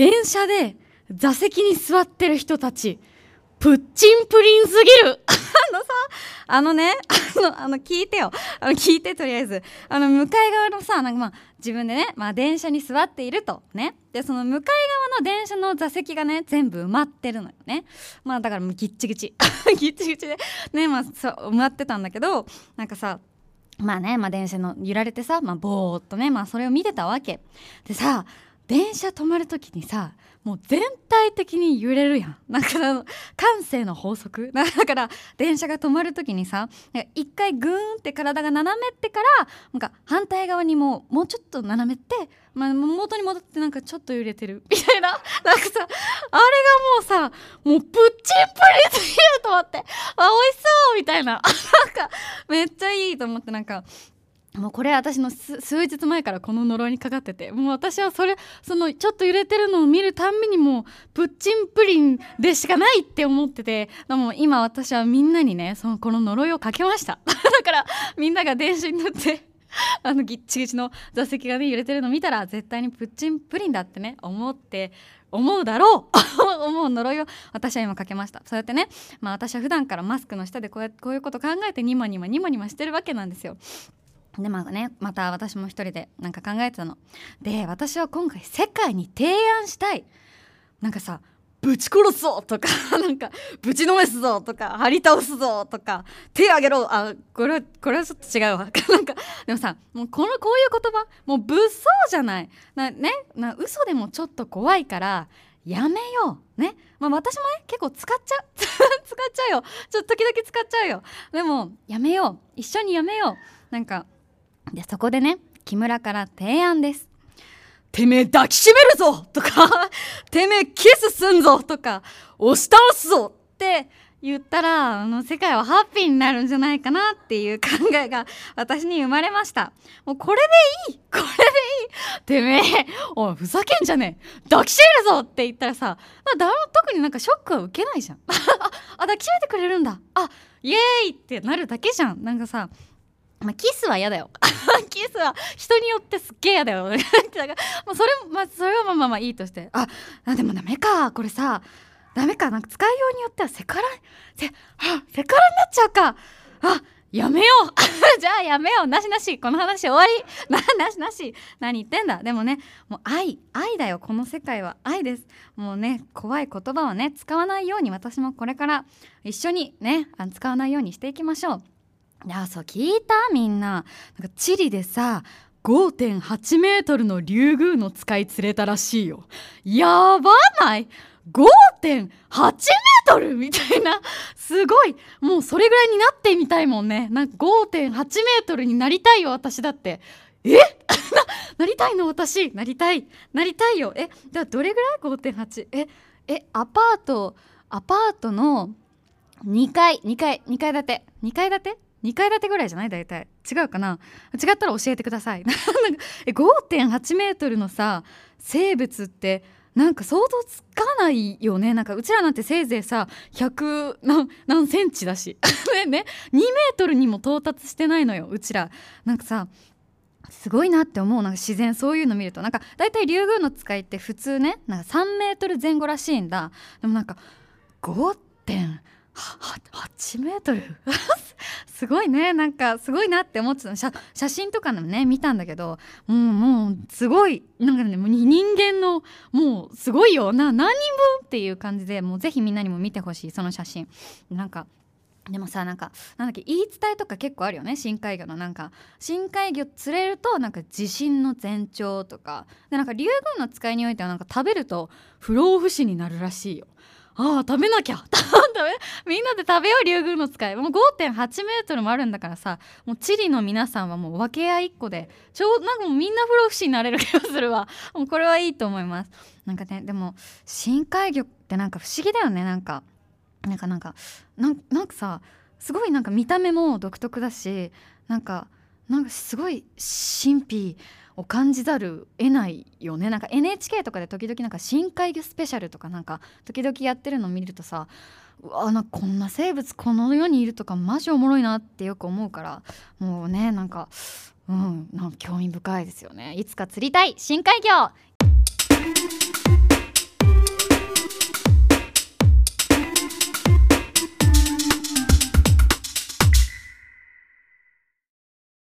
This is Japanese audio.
電車で座席に座ってる人たちプッチンプリンすぎる。あのさあのねあのあの聞いてよ。あの聞いてとりあえず。あの向かい側のさなんかまあ自分でね、まあ、電車に座っていると。ね。でその向かい側の電車の座席がね全部埋まってるのよね。まあだからもうギッチギチ。ギッチギチで。ねまあそう埋まってたんだけどなんかさまあね、まあ、電車の揺られてさ、まあ、ぼーっとね、まあ、それを見てたわけ。でさ電車止まる時にさもう全体的に揺れるやん。なんかあの感性の法則。だから電車が止まる時にさ一回グーンって体が斜めってからなんか反対側にももうちょっと斜めって、まあ、元に戻ってなんかちょっと揺れてる。みたいな。なんかさあれがもうさもうプッチンプリすぎると思って。あ美味しそうみたいな。なんかめっちゃいいと思って。なんかもうこれ私の数日前からこの呪いにかかっててもう私はそれそのちょっと揺れてるのを見るたんびにもうプッチンプリンでしかないって思っててでも今私はみんなにねそのこの呪いをかけました。だからみんなが電車に乗って あのギッチギチの座席がね揺れてるの見たら絶対にプッチンプリンだってね思って思うだろう。思う呪いを私は今かけました。そうやってねまあ私は普段からマスクの下でこうやこういうこと考えてニマニマニマニマしてるわけなんですよ。でまあねまた私も一人でなんか考えてたの。で私は今回世界に提案したい。なんかさぶち殺すぞとか なんかぶちのめすぞとか張り倒すぞとか手あげろ。あこれはこれはちょっと違うわ。なんかでもさもうこのこういう言葉もう物騒じゃない。なねな嘘でもちょっと怖いからやめよう。ね。まあ私もね結構使っちゃう。使っちゃうよ。ちょっと時々使っちゃうよ。でもやめよう。一緒にやめよう。なんかでそこでね木村から提案です「てめえ抱きしめるぞ!」とか「てめえキスすんぞ!」とか「押し倒すぞ!」って言ったらあの世界はハッピーになるんじゃないかなっていう考えが私に生まれましたもうこれでいいこれでいいてめえおいふざけんじゃねえ抱きしめるぞって言ったらさだ特になんかショックは受けないじゃん あ抱きしめてくれるんだあイエーイってなるだけじゃんなんかさまあ、キスは嫌だよ。キスは人によってすっげえ嫌だよ。だからもうそれ,、まあ、それはまあまあまあいいとして。ああでもダメか。これさダメか。なんか使いようによってはセカラセセカラになっちゃうか。あやめよう。じゃあやめよう。なしなし。この話終わり。ななしなし。何言ってんだ。でもねもう愛。愛だよ。この世界は。愛です。もうね怖い言葉はね使わないように私もこれから一緒にねあの使わないようにしていきましょう。いやそう聞いたみんな。なんかチリでさ5.8メートルのリュウグウの使い釣れたらしいよ。やばない？5.8メートルみたいな？すごい。もうそれぐらいになってみたいもんね。なんか5.8メートルになりたいよ私だって。え？なりたいの私。なりたい。なりたいよ。え？じゃあどれぐらい？5.8え？え？アパートアパートの2階？2階？2階建て？2階建て？2階建てぐらいじゃない？大体。違うかな？違ったら教えてください。5.8メートルのさ生物ってなんか想像つかないよね？なんかうちらなんてせいぜいさ100何何センチだし。ね2メートルにも到達してないのようちら。なんかさすごいなって思う。なんか自然そういうの見ると。なんか大体リュウグウノツカイって普通ねなんか3メートル前後らしいんだ。でもなんか5.8 8メートル？すごいね。なんかすごいなって思ってた写写真とかでもね見たんだけどもうもうすごいなんかね人間のもうすごいよ。な何人分っていう感じでもうぜひみんなにも見てほしいその写真。なんかでもさなんかなんだっけ言い伝えとか結構あるよね深海魚の。なんか深海魚釣れるとなんか地震の前兆とか。でなんか竜宮の使いにおいてはなんか食べると不老不死になるらしいよ。ああ食べなきゃ。みんなで食べよう竜宮の使い。もう5.8メートルもあるんだからさもうチリの皆さんはもう分け合い1個でちょうなんかもうみんな不老不死になれる気がするわ。もうこれはいいと思います。なんかねでも深海魚ってなんか不思議だよね。なんかなんかなんかなんかさすごいなんか見た目も独特だしなんかなんかすごい神秘を感じざる得ないよね。なんか NHK とかで時々なんか深海魚スペシャルとかなんか時々やってるの見るとさうわなんこんな生物この世にいるとかマジおもろいなってよく思うからもうねなんかうんなんか興味深いですよね。いつか釣りたい深海魚。